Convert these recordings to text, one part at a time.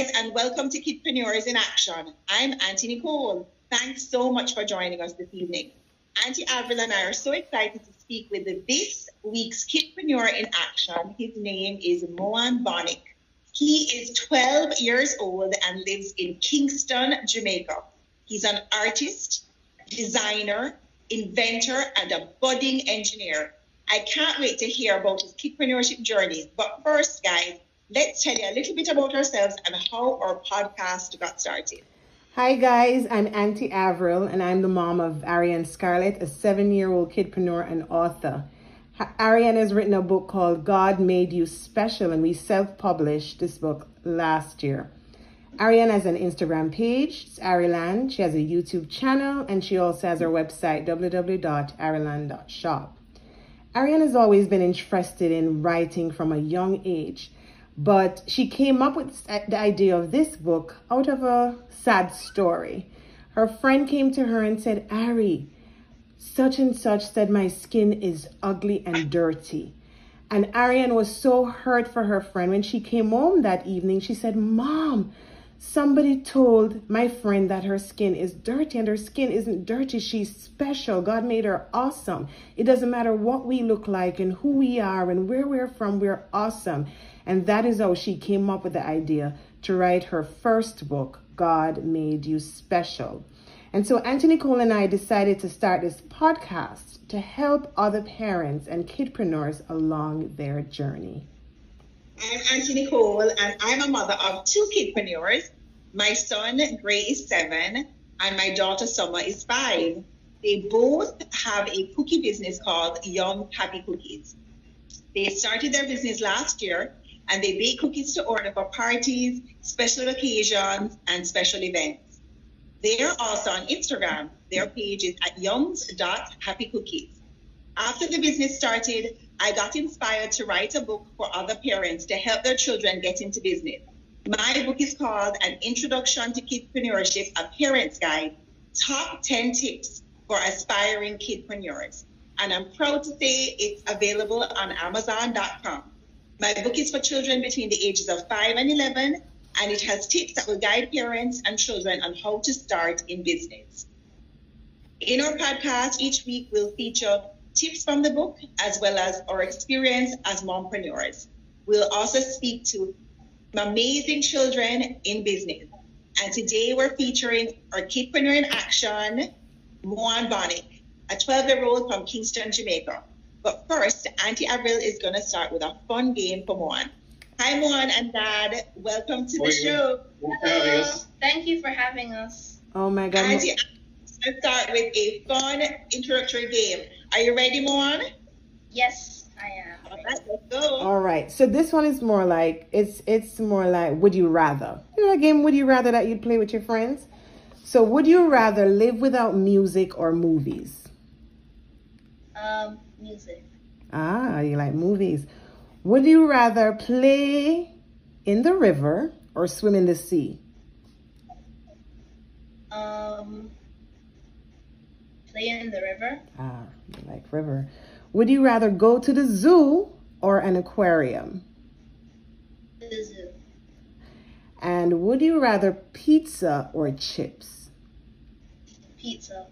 and welcome to Kidpreneurs in Action. I'm Auntie Nicole. Thanks so much for joining us this evening. Auntie Avril and I are so excited to speak with this week's Kidpreneur in Action. His name is Moan Bonnick. He is 12 years old and lives in Kingston, Jamaica. He's an artist, designer, inventor, and a budding engineer. I can't wait to hear about his kidpreneurship journey. But first, guys, let's tell you a little bit about ourselves and how our podcast got started. Hi guys, I'm Auntie Avril and I'm the mom of Ariane Scarlett, a seven-year-old kidpreneur and author. Ariane has written a book called God Made You Special and we self-published this book last year. Ariane has an Instagram page, it's Ariland. She has a YouTube channel and she also has her website, www.ariland.shop. Ariane has always been interested in writing from a young age. But she came up with uh, the idea of this book out of a sad story. Her friend came to her and said, Ari, such and such said my skin is ugly and dirty. And Ariane was so hurt for her friend. When she came home that evening, she said, Mom, somebody told my friend that her skin is dirty and her skin isn't dirty. She's special. God made her awesome. It doesn't matter what we look like and who we are and where we're from, we're awesome. And that is how she came up with the idea to write her first book, God Made You Special. And so Auntie Nicole and I decided to start this podcast to help other parents and kidpreneurs along their journey. I'm Auntie Nicole, and I'm a mother of two kidpreneurs. My son, Gray, is seven, and my daughter, Summer, is five. They both have a cookie business called Young Happy Cookies. They started their business last year and they bake cookies to order for parties, special occasions, and special events. They are also on Instagram. Their page is at youngs.happycookies. After the business started, I got inspired to write a book for other parents to help their children get into business. My book is called An Introduction to Kidpreneurship, a Parent's Guide, Top 10 Tips for Aspiring Kidpreneurs. And I'm proud to say it's available on Amazon.com. My book is for children between the ages of 5 and 11, and it has tips that will guide parents and children on how to start in business. In our podcast, each week we'll feature tips from the book as well as our experience as mompreneurs. We'll also speak to amazing children in business. And today we're featuring our Kidpreneur in Action, Moan Bonnick, a 12 year old from Kingston, Jamaica. But first, Auntie Avril is going to start with a fun game for Moan. Hi, Moan and Dad. Welcome to the show. Hello. Thank you for having us. Oh, my God. Auntie, let's start with a fun introductory game. Are you ready, Moana? Yes, I am. All right, let's go. All right. So this one is more like, it's it's more like, would you rather? You know, a game, would you rather that you'd play with your friends? So would you rather live without music or movies? Um, music. Ah, you like movies. Would you rather play in the river or swim in the sea? Um, play in the river. Ah, you like river. Would you rather go to the zoo or an aquarium? The zoo. And would you rather pizza or chips? Pizza.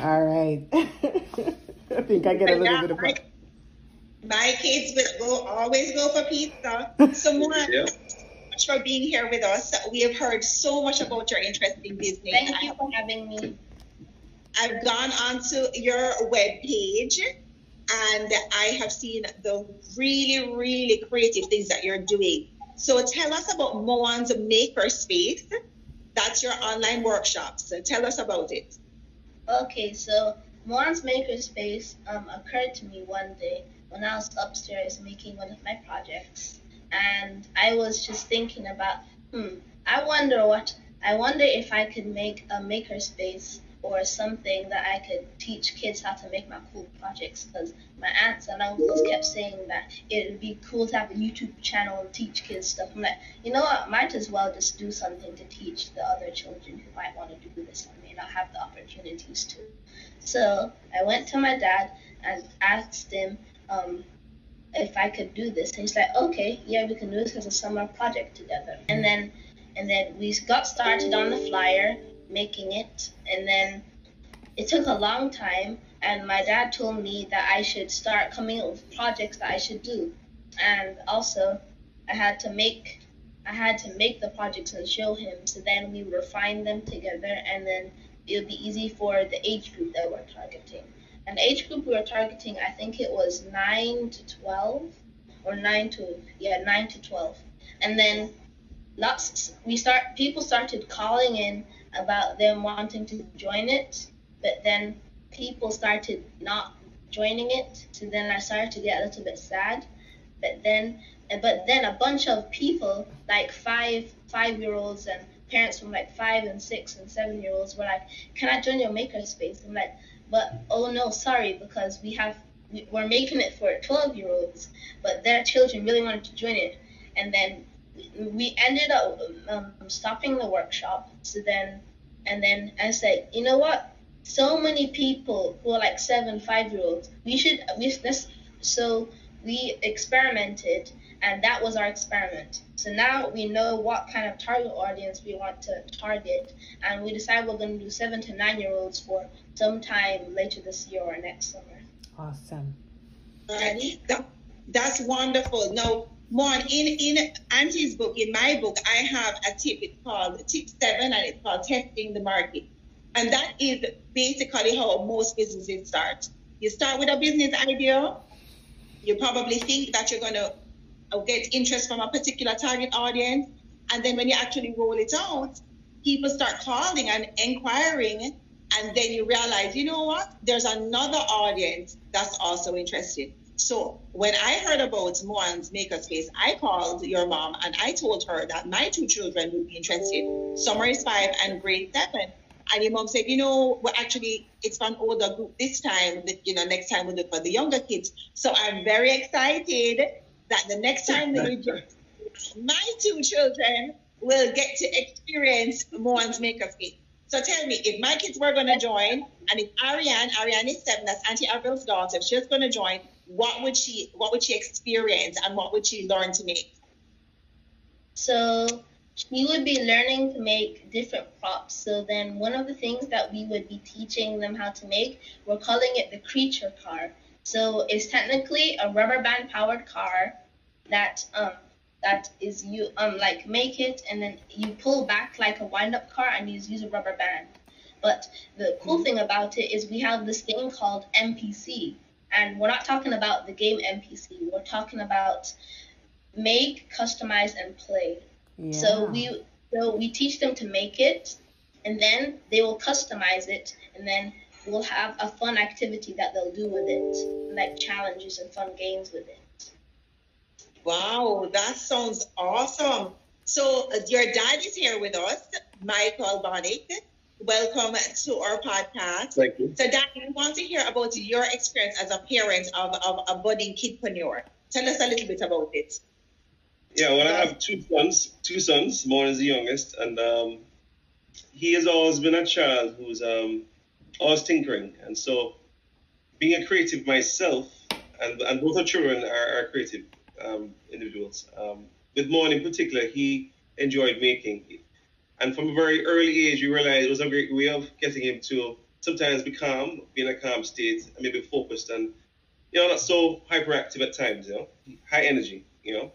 All right. I think I get a little bit of my, my kids will go always go for pizza. Someone yeah. much for being here with us. We have heard so much about your interest in business. Thank you for having me. I've gone onto your web page and I have seen the really, really creative things that you're doing. So tell us about Moan's Makerspace. That's your online workshop. So tell us about it. Okay, so Moan's Makerspace um, occurred to me one day when I was upstairs making one of my projects, and I was just thinking about, hmm, I wonder what, I wonder if I could make a makerspace or something that I could teach kids how to make my cool projects because my aunts and uncles kept saying that it would be cool to have a YouTube channel and teach kids stuff. I'm like, you know what, might as well just do something to teach the other children who might want to do this and may not have the opportunities to. So I went to my dad and asked him um, if I could do this. And he's like, okay, yeah, we can do this as a summer project together. And then and then we got started on the flyer, making it, and then it took a long time. And my dad told me that I should start coming up with projects that I should do, and also I had to make I had to make the projects and show him. So then we refine them together, and then it would be easy for the age group that we're targeting. And age group we were targeting, I think it was nine to twelve, or nine to yeah nine to twelve, and then lots we start people started calling in about them wanting to join it, but then people started not joining it. So then I started to get a little bit sad. But then but then a bunch of people like five five year olds and parents from like five and six and seven year olds were like, Can I join your makerspace? I'm like, but oh no, sorry, because we have we're making it for 12 year olds, but their children really wanted to join it. And then we ended up um, stopping the workshop. So then, and then I said, you know what? So many people who are like seven, five year olds, we should, we, this, so we experimented and that was our experiment. So now we know what kind of target audience we want to target, and we decide we're going to do seven to nine year olds for sometime later this year or next summer. Awesome. Right. That, that's wonderful. Now, Mon, in, in Auntie's book, in my book, I have a tip. It's called Tip 7 and it's called Testing the Market. And that is basically how most businesses start. You start with a business idea. You probably think that you're going to uh, get interest from a particular target audience. And then when you actually roll it out, people start calling and inquiring. And then you realize, you know what? There's another audience that's also interested. So when I heard about Moan's Makerspace, I called your mom and I told her that my two children would be interested. Summer is five and grade seven. And your mom said, you know, well, actually, it's for an older group this time. That you know, next time we'll look for the younger kids. So I'm very excited that the next time that you join, my two children will get to experience Moan's Makerspace. So tell me, if my kids were going to join, and if Ariane, Ariane is seven, that's Auntie Avril's daughter, if she was going to join, what would she, what would she experience, and what would she learn to make? So we would be learning to make different props. So then one of the things that we would be teaching them how to make, we're calling it the creature car. So it's technically a rubber band powered car that um that is you um like make it and then you pull back like a wind up car and you use a rubber band. But the cool mm-hmm. thing about it is we have this thing called MPC. And we're not talking about the game NPC. We're talking about make, customize, and play. Yeah. So we so we teach them to make it, and then they will customize it, and then we'll have a fun activity that they'll do with it, like challenges and fun games with it. Wow, that sounds awesome. So uh, your dad is here with us, Michael Bonnick. Welcome to our podcast. Thank you. So, Dad, we want to hear about your experience as a parent of, of a budding kidpreneur. Tell us a little bit about it. Yeah, well, I have two sons. Two sons. One is the youngest, and um, he has always been a child who's um, always tinkering. And so, being a creative myself, and, and both our children are, are creative um, individuals. Um, with Mon in particular, he enjoyed making. And from a very early age, we realized it was a great way of getting him to sometimes be calm, be in a calm state, and maybe focused and, you know, not so hyperactive at times, you know, high energy, you know.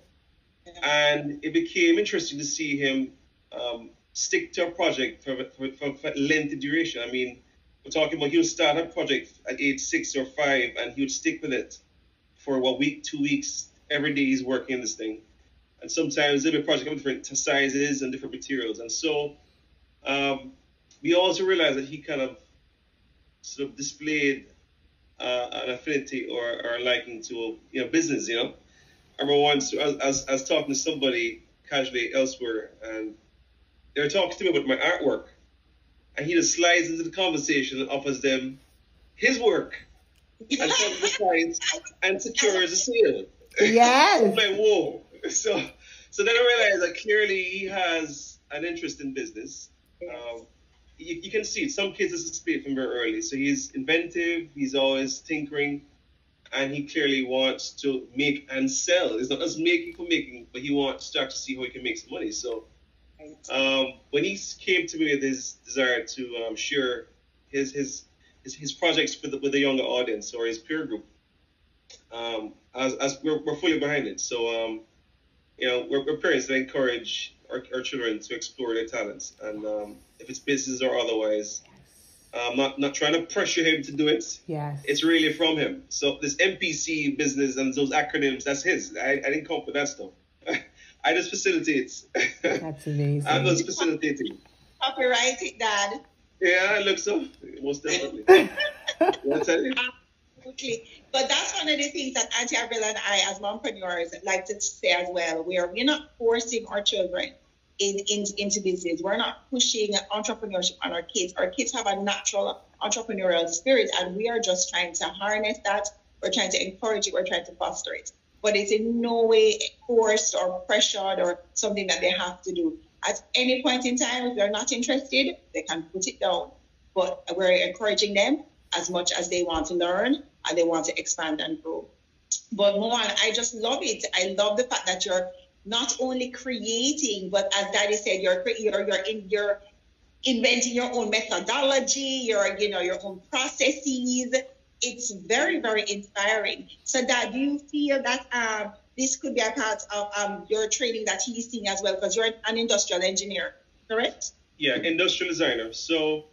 And it became interesting to see him um, stick to a project for, for, for, for lengthy duration. I mean, we're talking about he would start a project at age six or five and he would stick with it for a week, two weeks, every day he's working on this thing. And sometimes every project of different sizes and different materials. And so um, we also realized that he kind of sort of displayed uh, an affinity or, or a liking to you know business, you know. I remember once I was, I was talking to somebody casually elsewhere and they were talking to me about my artwork and he just slides into the conversation and offers them his work and comes the clients and secures a sale. Yes. I'm like, whoa. So, so then I realized that clearly he has an interest in business. Um, you, you, can see it. Some kids display from very early. So he's inventive. He's always tinkering, and he clearly wants to make and sell. It's not just making for making, but he wants to actually see how he can make some money. So Um, when he came to me with his desire to um, share his, his his his projects with the, with a younger audience or his peer group, um, as, as we're, we're fully behind it. So um, you know, we're, we're parents that encourage our, our children to explore their talents, and um, if it's business or otherwise, I'm not not trying to pressure him to do it. Yes. It's really from him. So this MPC business and those acronyms, that's his. I, I didn't come up with that stuff. I just facilitate. That's amazing. I'm just facilitating. Copyright it, Dad. Yeah, I look so. Most definitely. What's that? Absolutely. But that's one of the things that Auntie Avril and I, as mompreneurs, like to say as well. We are we're not forcing our children in, in, into business. We're not pushing entrepreneurship on our kids. Our kids have a natural entrepreneurial spirit, and we are just trying to harness that. We're trying to encourage it. We're trying to foster it. But it's in no way forced or pressured or something that they have to do. At any point in time, if they're not interested, they can put it down. But we're encouraging them as much as they want to learn and they want to expand and grow. But Moan, I just love it. I love the fact that you're not only creating, but as Daddy said, you're you're you're in you're inventing your own methodology, your you know your own processes. It's very very inspiring. So, Dad, do you feel that um, this could be a part of um, your training that he's seeing as well? Because you're an industrial engineer, correct? Yeah, industrial designer. So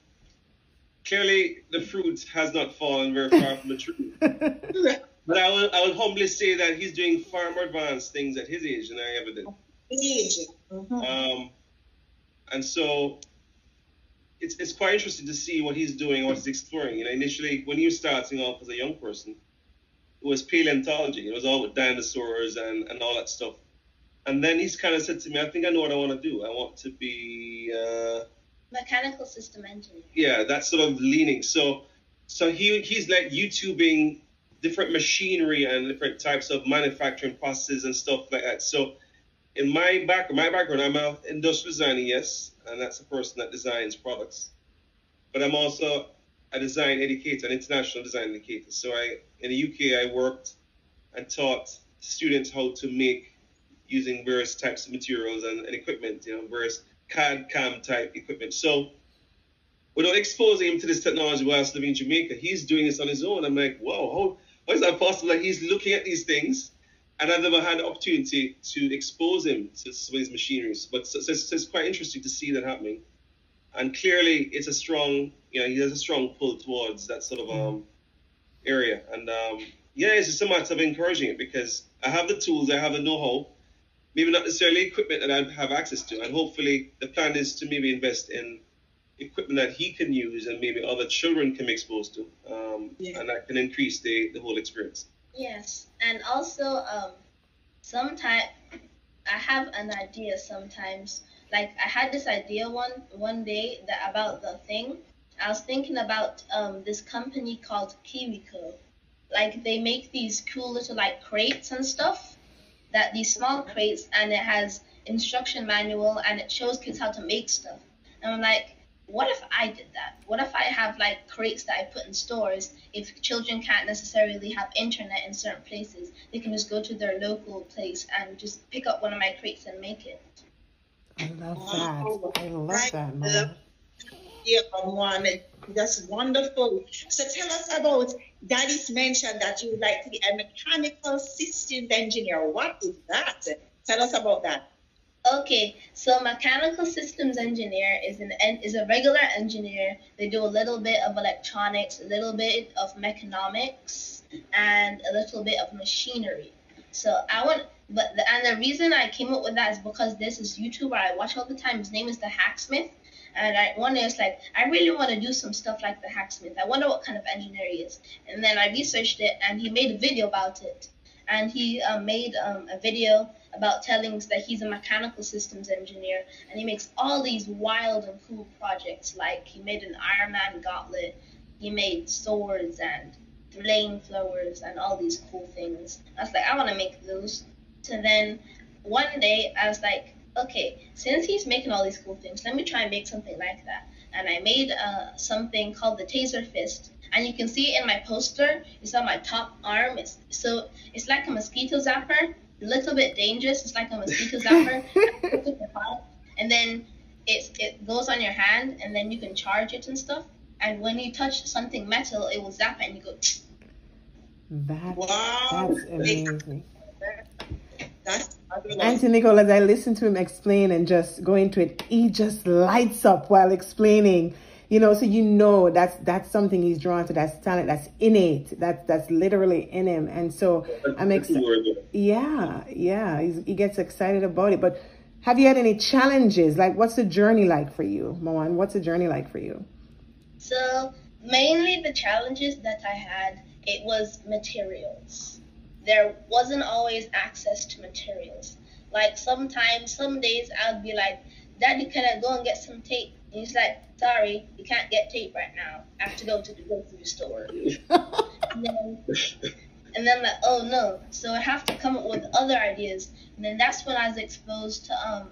clearly, the fruit has not fallen very far from the tree. But I will, I will humbly say that he's doing far more advanced things at his age than I ever did. Age. Mm-hmm. Um, and so it's, it's quite interesting to see what he's doing, what he's exploring. You know, initially, when he was starting off as a young person, it was paleontology. It was all with dinosaurs and, and all that stuff. And then he's kind of said to me, I think I know what I want to do. I want to be... Uh, Mechanical system engineer. Yeah, that's sort of leaning. So so he he's like YouTubing different machinery and different types of manufacturing processes and stuff like that. So in my back my background, I'm an industrial designer, yes, and that's a person that designs products. But I'm also a design educator, an international design educator. So I in the UK I worked and taught students how to make using various types of materials and, and equipment, you know, various CAD CAM type equipment. So without exposing him to this technology whilst living in Jamaica, he's doing this on his own. I'm like, wow, how how is that possible that he's looking at these things and I've never had the opportunity to expose him to some of these machineries. But so, so, so it's quite interesting to see that happening. And clearly, it's a strong, you know, he has a strong pull towards that sort of um, area. And um, yeah, it's just a matter of encouraging it because I have the tools, I have the know-how, maybe not necessarily equipment that I have access to. And hopefully, the plan is to maybe invest in equipment that he can use and maybe other children can be exposed to, um, yeah. and that can increase the, the whole experience. Yes, and also um, sometimes I have an idea sometimes. Like I had this idea one one day that about the thing. I was thinking about um, this company called KiwiCo. Like they make these cool little like crates and stuff. That these small crates and it has instruction manual and it shows kids how to make stuff. And I'm like, what if I did that? What if I have like crates that I put in stores? If children can't necessarily have internet in certain places, they can just go to their local place and just pick up one of my crates and make it. I love that. I love that, Mama. Yeah, one. That's wonderful. So tell us about Daddy's mentioned that you would like to be a mechanical systems engineer. What is that? Tell us about that. Okay, so mechanical systems engineer is an is a regular engineer. They do a little bit of electronics, a little bit of mechanomics, and a little bit of machinery. So I want, but the, and the reason I came up with that is because this is YouTuber I watch all the time. His name is the Hacksmith, and I one day I was like, I really want to do some stuff like the Hacksmith. I wonder what kind of engineer he is. And then I researched it, and he made a video about it. And he um, made um, a video about telling us that he's a mechanical systems engineer and he makes all these wild and cool projects like he made an Iron Man gauntlet, he made swords and flamethrowers and all these cool things. I was like, I want to make those. So then one day I was like, okay, since he's making all these cool things, let me try and make something like that. And I made uh, something called the Taser Fist. And you can see in my poster, it's on my top arm. It's so it's like a mosquito zapper, a little bit dangerous. It's like a mosquito zapper. and and then it it goes on your hand, and then you can charge it and stuff. And when you touch something metal, it will zap it, and you go. That, Wow. That's amazing. That's fabulous. Auntie Nicole, as I listen to him explain and just go into it, he just lights up while explaining. You know, so you know that's that's something he's drawn to. That's talent. That's innate. That's that's literally in him. And so I'm excited. Yeah, yeah, he's, he gets excited about it. But have you had any challenges? Like, what's the journey like for you, Moan? What's the journey like for you? So mainly the challenges that I had, it was materials. There wasn't always access to materials. Like sometimes, some days I'd be like, Daddy, can I go and get some tape? And he's like, Sorry, you can't get tape right now. I have to go to the grocery store. and then, and then like, oh no. So I have to come up with other ideas. And then that's when I was exposed to um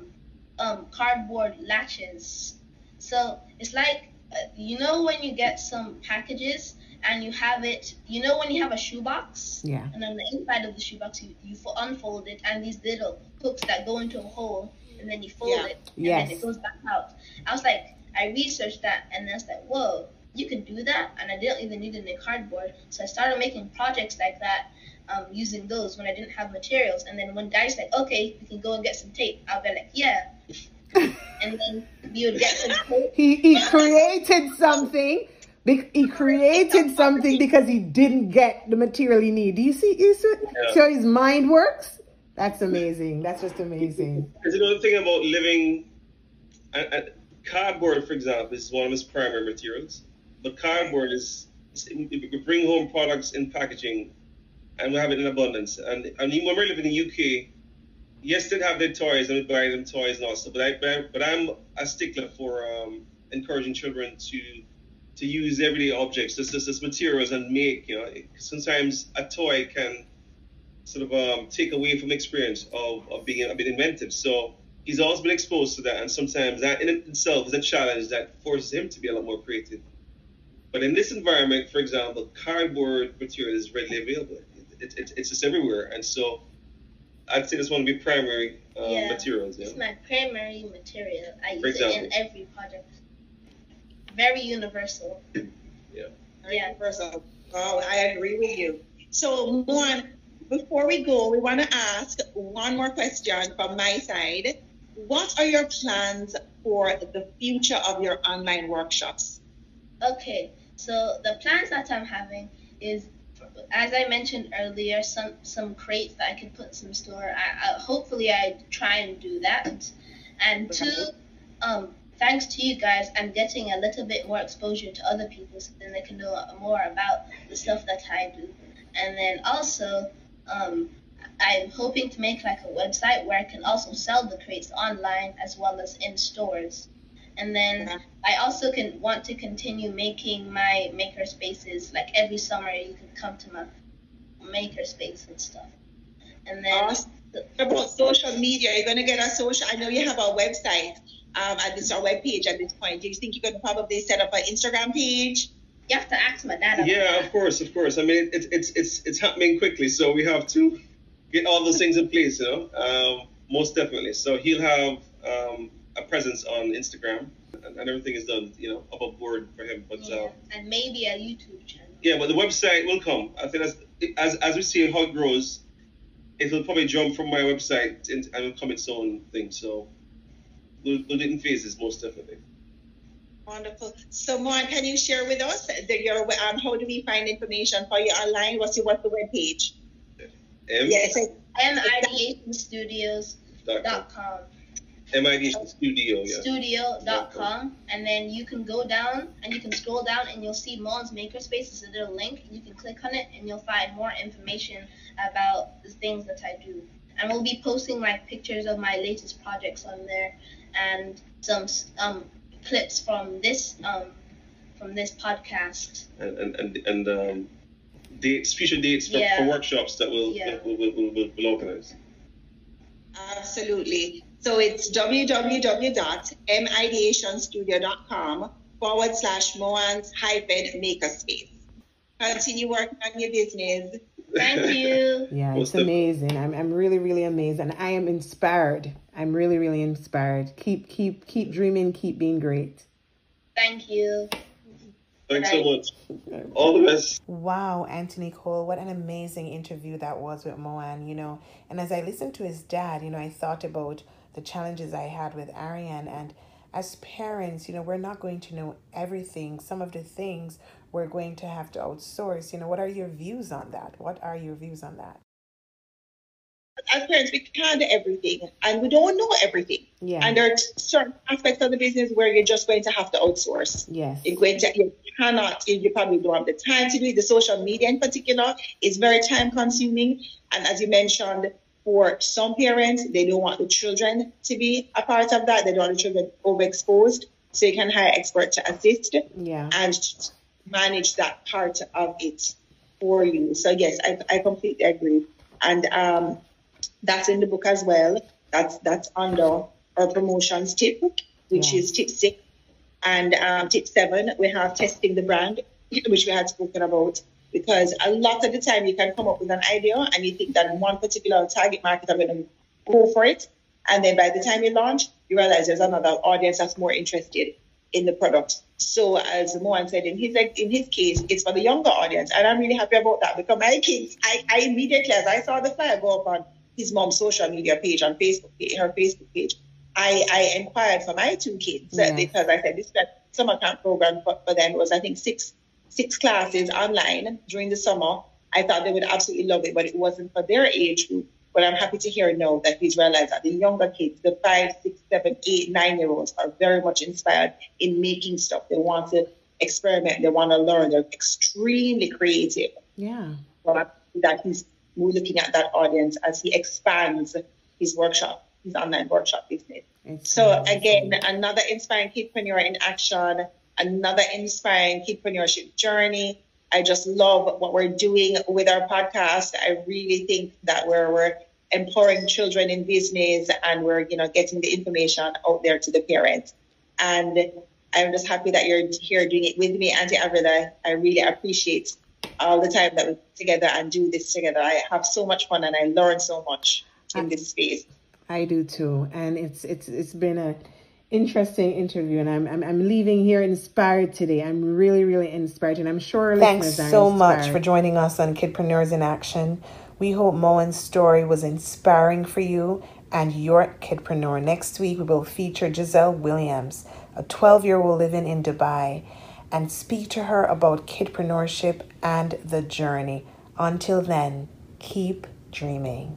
um cardboard latches. So it's like uh, you know when you get some packages and you have it, you know when you have a shoebox Yeah. and on the inside of the shoebox you, you unfold it and these little hooks that go into a hole and then you fold Yeah. it and Yes. then it goes back out. I was like, I researched that and I was like, whoa, you can do that and I didn't even need any cardboard. So I started making projects like that um, using those when I didn't have materials. And then when Daddy's like, okay, we can go and get some tape, I'll be like, yeah. and then we would get some tape. He he created something. Be- He created something because he didn't get the material he need. Do you see? You see, Yeah. how his mind works? That's amazing. That's just amazing. There's another thing about living. And, and cardboard, for example, is one of his primary materials. But cardboard is, we bring home products in packaging, and we have it in abundance. And and when we're living in the UK, yes, they have their toys and we buy them toys and all stuff. But I but, I, but I'm a stickler for um, encouraging children to to use everyday objects, just just as materials, and make. You know, sometimes a toy can sort of um, take away from experience of, of being a bit inventive. So he's always been exposed to that, and sometimes that in itself is a challenge that forces him to be a lot more creative. But in this environment, for example, cardboard material is readily available. It, it, it's just everywhere, and so I'd say that's one of the primary um, Yeah. materials. Yeah. It's my primary material. I For use it in every project. Very universal. Yeah. Yeah. Universal. Oh, I agree with you. So, Moan, before we go, we want to ask one more question from my side. What are your plans for the future of your online workshops? Okay, so the plans that I'm having is, as I mentioned earlier, some some crates that I could put in some store. I, I hopefully I try and do that. And two, um, thanks to you guys, I'm getting a little bit more exposure to other people, so then they can know more about the stuff that I do. And then also, um, I'm hoping to make like a website where I can also sell the crates online as well as in stores. And then Okay. I also can want to continue making my maker spaces. Like every summer, you can come to my maker space and stuff. And then Awesome. About social media, you're to get a social. I know you have a website um, and this our web page at this point. Do you think you could probably set up an Instagram page? you have to ask my dad. Yeah, that. of course, of course. I mean, it's it's it's it's happening quickly, so we have to get all those things in place, you know. Um, most definitely. So he'll have um, a presence on Instagram, and, and everything is done, you know, above board for him. But Yeah, uh, and maybe a YouTube channel. yeah, but the website will come. I think that's as as we see how it grows, it'll probably jump from my website in, and it'll come its own thing. So we'll, we'll do it in phases, most definitely. Wonderful. So, Moan, can you share with us the, your um, how do we find information for you online? What's your what's the web page? M Yes. mideationstudios.com. dot com. MID Studio, yeah. studio.com and then you can go down and you can scroll down and you'll see Moan's Makerspace. It's a little link. You can click on it and you'll find more information about the things that I do. And we'll be posting like pictures of my latest projects on there and some um, clips from this um, from this podcast. and and and, and um, dates, future dates for, Yeah. for workshops that we'll, Yeah. we'll, we'll, we'll, we'll, we'll organize. Absolutely. So it's www.mideationstudio.com forward slash Moans hyphen makerspace. Continue working on your business Thank you. Yeah, Most it's amazing. I'm, I'm really, really amazed, and I am inspired. I'm really, really inspired. Keep, keep, keep dreaming. Keep being great. Thank you. Thanks so much. All the best. Wow, Auntie Nicole, what an amazing interview that was with Moan, you know. And as I listened to his dad, you know, I thought about the challenges I had with Ariane. And as parents, you know, we're not going to know everything. Some of the things we're going to have to outsource. You know, what are your views on that? What are your views on that? As parents, we can't do everything, and we don't know everything. Yeah. And there are certain aspects of the business where you're just going to have to outsource. Yes. You're going to, you cannot, you, probably don't have the time to do it. The social media in particular is very time consuming. And as you mentioned, for some parents, they don't want the children to be a part of that. They don't want the children overexposed. So you can hire experts to assist Yeah. and manage that part of it for you. So yes, I, I completely agree. And um, that's in the book as well. That's that's under our promotions tip, which Yeah. is tip six. And um, tip seven, we have testing the brand, which we had spoken about. Because a lot of the time you can come up with an idea and you think that one particular target market are going to go for it. And then by the time you launch, you realize there's another audience that's more interested in the product. So as Mohan said, in his in his case, it's for the younger audience, and I'm really happy about that because my kids, I, I immediately as I saw the flyer go up on his mom's social media page on Facebook, her Facebook page, I, I inquired for my two kids Yes. because I said this summer camp program for, for them. Was I think six six classes online during the summer. I thought they would absolutely love it, but it wasn't for their age group. But I'm happy to hear now that he's realized that the younger kids, the five, six, seven, eight, nine year olds, are very much inspired in making stuff. They want to experiment, they want to learn, they're extremely creative. Yeah. But that he's we're looking at that audience as he expands his workshop, his online workshop business. It's So amazing. again, another inspiring kidpreneur in action, another inspiring kidpreneurship journey. I just love what we're doing with our podcast. I really think that we're we're empowering children in business and we're you know getting the information out there to the parents. And I'm just happy that you're here doing it with me, Auntie Avrila. I really appreciate all the time that we put together and do this together. I have so much fun and I learn so much in this space. I do too, and it's it's it's been a interesting interview, and I'm I'm, I'm leaving here inspired today. I'm really really inspired, and I'm sure Thanks listeners are so much for joining us on Kidpreneurs in Action. We hope Moen's story was inspiring for you and your kidpreneur. Next week, we will feature Giselle Williams, a 12 year old living in Dubai, and speak to her about kidpreneurship and the journey. Until then, keep dreaming.